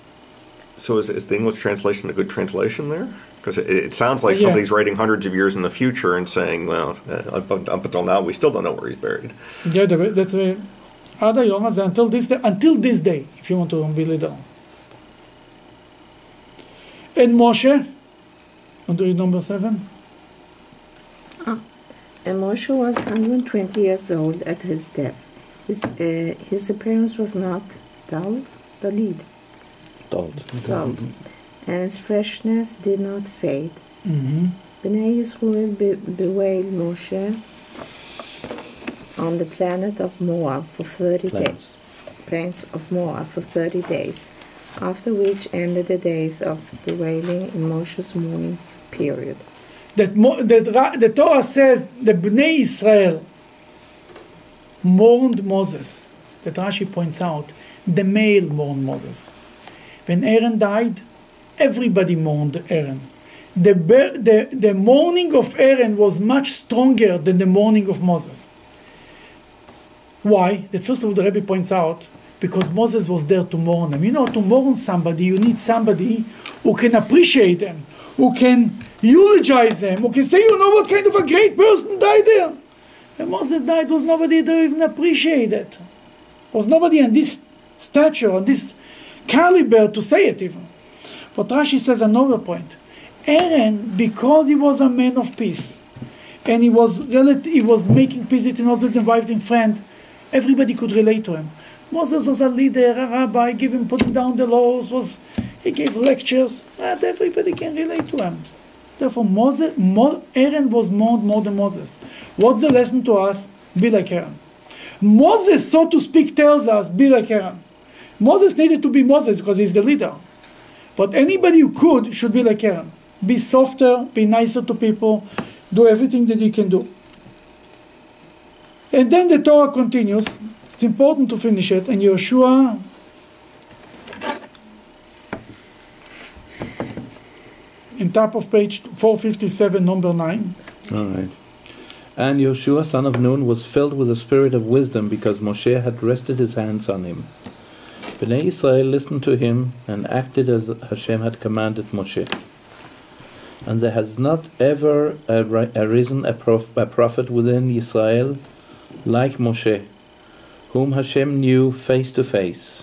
So is, is the English translation a good translation there? Because it, it sounds like
Yeah.
somebody's writing hundreds of years in the future and saying, well, uh, up, up until now we still don't know where he's buried.
Yeah, that's why. Ad Ayom Hazeh, until this day, until this day, if you want to be literal. And Moshe, to number seven?
And Moshe was 120 years old at his death. His, uh, his appearance was not dulled, dulled,
Told.
dulled, and his freshness did not fade.
Mm-hmm.
Bnei Yisrael be- bewailed Moshe on the planet of Moab for 30 days.
Plans.
Plains of Moab for 30 days, after which ended the days of bewailing in Moshe's mourning period.
That, Mo, that the Torah says the Bnei Israel mourned Moses. That Rashi points out, the male mourned Moses. When Aaron died, everybody mourned Aaron. The, the, the mourning of Aaron was much stronger than the mourning of Moses. Why? That first of all, the Rebbe points out, because Moses was there to mourn them. You know, to mourn somebody, you need somebody who can appreciate them, who can eulogize them, who can say, you know what kind of a great person died there. When Moses died, was nobody there even appreciate it. Was nobody on this stature, on this caliber to say it even. But Rashi says another point. Aaron, because he was a man of peace, and he was relat- he was making peace between husband and wife and friend, everybody could relate to him. Moses was a leader, a rabbi, giving putting down the laws, was he gave lectures. that everybody can relate to him. Therefore, Moses, Mo, Aaron was mourned more than Moses. What's the lesson to us? Be like Aaron. Moses, so to speak, tells us, be like Aaron. Moses needed to be Moses because he's the leader. But anybody who could should be like Aaron. Be softer, be nicer to people, do everything that you can do. And then the Torah continues. It's important to finish it. And Yeshua, in top of page 457, number 9.
All right. And Joshua, son of Nun, was filled with the spirit of wisdom because Moshe had rested his hands on him. Bnei Israel listened to him and acted as Hashem had commanded Moshe. And there has not ever arisen a, prof- a prophet within Israel like Moshe, whom Hashem knew face to face.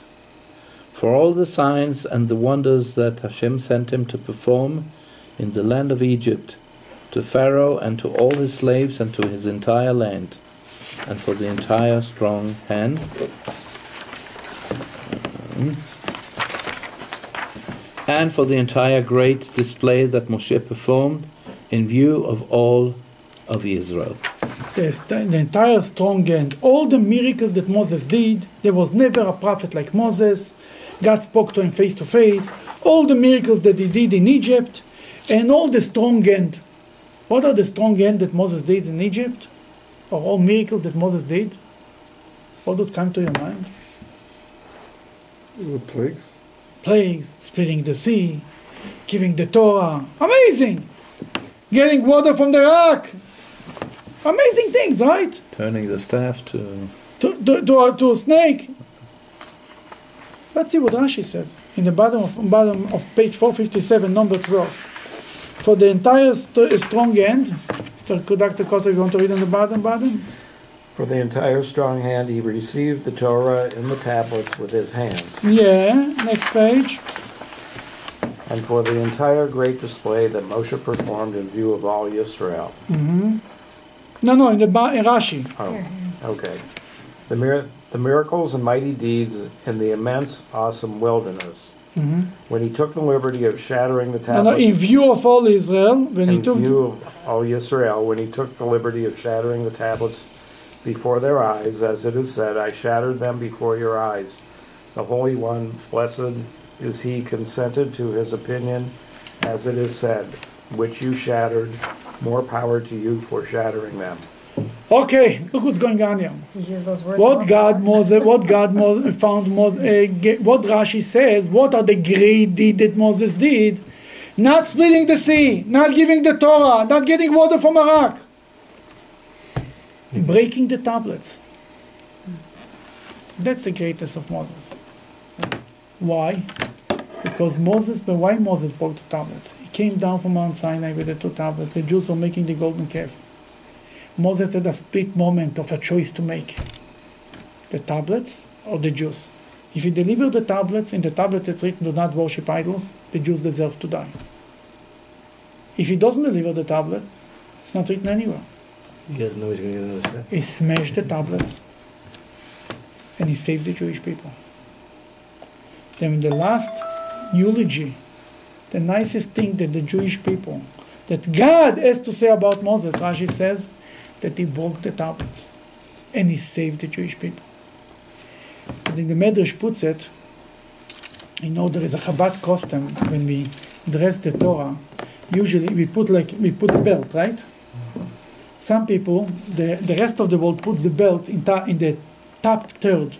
For all the signs and the wonders that Hashem sent him to perform in the land of Egypt, to Pharaoh and to all his slaves and to his entire land, and for the entire strong hand. Mm. And for the entire great display that Moshe performed in view of all of Israel.
the, the entire strong hand, all the miracles that Moses did, there was never a prophet like Moses. God spoke to him face to face. All the miracles that he did in Egypt, and all the strong end. What are the strong end that Moses did in Egypt? Or all miracles that Moses did? What would come to your mind?
The plagues.
Plagues, splitting the sea, giving the Torah. Amazing! Getting water from the rock. Amazing things, right?
Turning the staff to
to, to, to, a, to a snake. Let's see what Rashi says in the bottom of, bottom of page 457, number 12. For the entire st- strong hand, Mr. Dr. Kosa, you want to read on the bottom, bottom?
For the entire strong hand, he received the Torah in the tablets with his hands.
Yeah, next page.
And for the entire great display that Moshe performed in view of all Yisrael.
hmm No, no, in the ba- in Rashi.
Oh, okay. The, mir- the miracles and mighty deeds in the immense, awesome wilderness.
Hmm
When he took the liberty of shattering the
No,
tablets.
no, in view of all Israel, when he
in
took.
view of all Yisrael, when he took the liberty of shattering the tablets before their eyes, as it is said, I shattered them before your eyes. The Holy One, blessed is he, consented to his opinion, as it is said, which you shattered. More power to you for shattering them.
Okay, look what's going on here.
You use those words.
What God. Moses, what God Moses found Moses, uh, what Rashi says, what are the great deed that Moses did? Not splitting the sea, not giving the Torah, not getting water from a rock, breaking the tablets. That's the greatest of Moses. Why? Because Moses, but why Moses broke the tablets? He came down from Mount Sinai with the two tablets. The Jews were making the golden calf. Moses had a split moment of a choice to make the tablets or the Jews. If he delivered the tablets, in the tablets it's written, do not worship idols, the Jews deserve to die. If he doesn't deliver the tablet, it's not written anywhere.
He doesn't know he's going to get another step.
He smashed the tablets and he saved the Jewish people. Then in the last eulogy, the nicest thing that the Jewish people, that God has to say about Moses, Rashi says, that he broke the tablets and he saved the Jewish people. And in the Medrash puts it, you know, there is a Chabad custom when we dress the Torah, usually we put like, we put the belt, right? Some people, the, the rest of the world puts the belt in, ta- in the top third,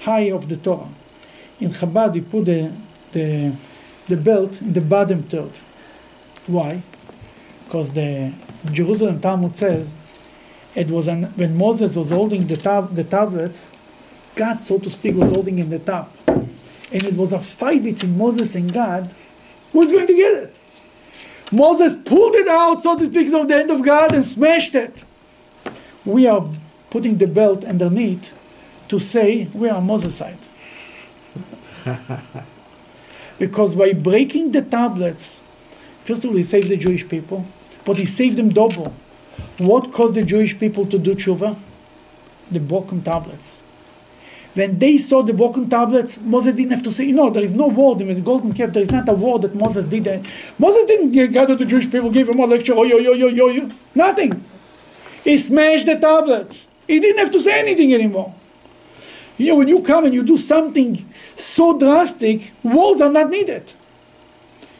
high of the Torah. In Chabad, we put the, the, the belt in the bottom third. Why? Because the Jerusalem Talmud says it was an, when Moses was holding the, tab, the tablets, God, so to speak, was holding in the top. And it was a fight between Moses and God. Who's going to get it? Moses pulled it out, so to speak, of the hand of God and smashed it. We are putting the belt underneath to say we are Moses' side. because by breaking the tablets, first of all, he saved the Jewish people, but he saved them double. What caused the Jewish people to do tshuva? The broken tablets. When they saw the broken tablets, Moses didn't have to say, no, there is no word in the golden calf. There is not a word that Moses did. Moses didn't gather the Jewish people, give them a lecture, oh, yo, yo, yo, yo, yo. Nothing. He smashed the tablets. He didn't have to say anything anymore. You know, when you come and you do something so drastic, words are not needed.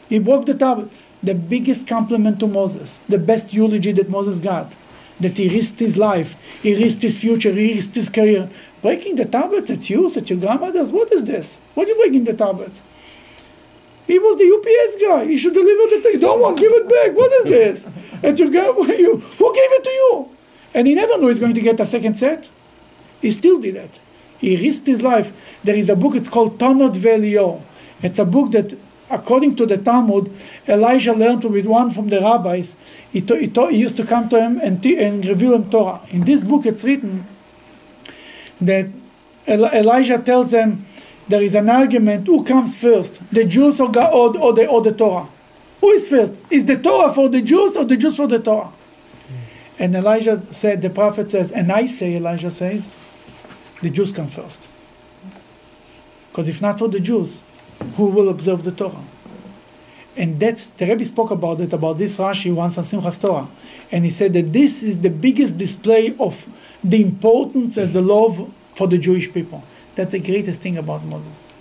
He broke the tablet. The biggest compliment to Moses, the best eulogy that Moses got, that he risked his life, he risked his future, he risked his career. Breaking the tablets, it's you, it's your grandmother's. What is this? What are you breaking the tablets? He was the UPS guy. He should deliver the thing. Don't want, give it back. What is this? It's your grandma. You, who gave it to you? And he never knew he's going to get a second set. He still did it. He risked his life. There is a book, it's called Tanot Velio. It's a book that, according to the Talmud, Elijah learned with one from the rabbis. He, he, he used to come to him and, and reveal him Torah. In this book, it's written that Elijah tells them there is an argument who comes first, the Jews or, God, or, or, the, or the Torah? Who is first? Is the Torah for the Jews or the Jews for the Torah? Hmm. And Elijah said, the prophet says, and I say, Elijah says, the Jews come first. Because if not for the Jews, who will observe the Torah? And that's, the Rebbe spoke about it, about this Rashi once on Simchas Torah. And he said that this is the biggest display of the importance and the love for the Jewish people. That's the greatest thing about Moses.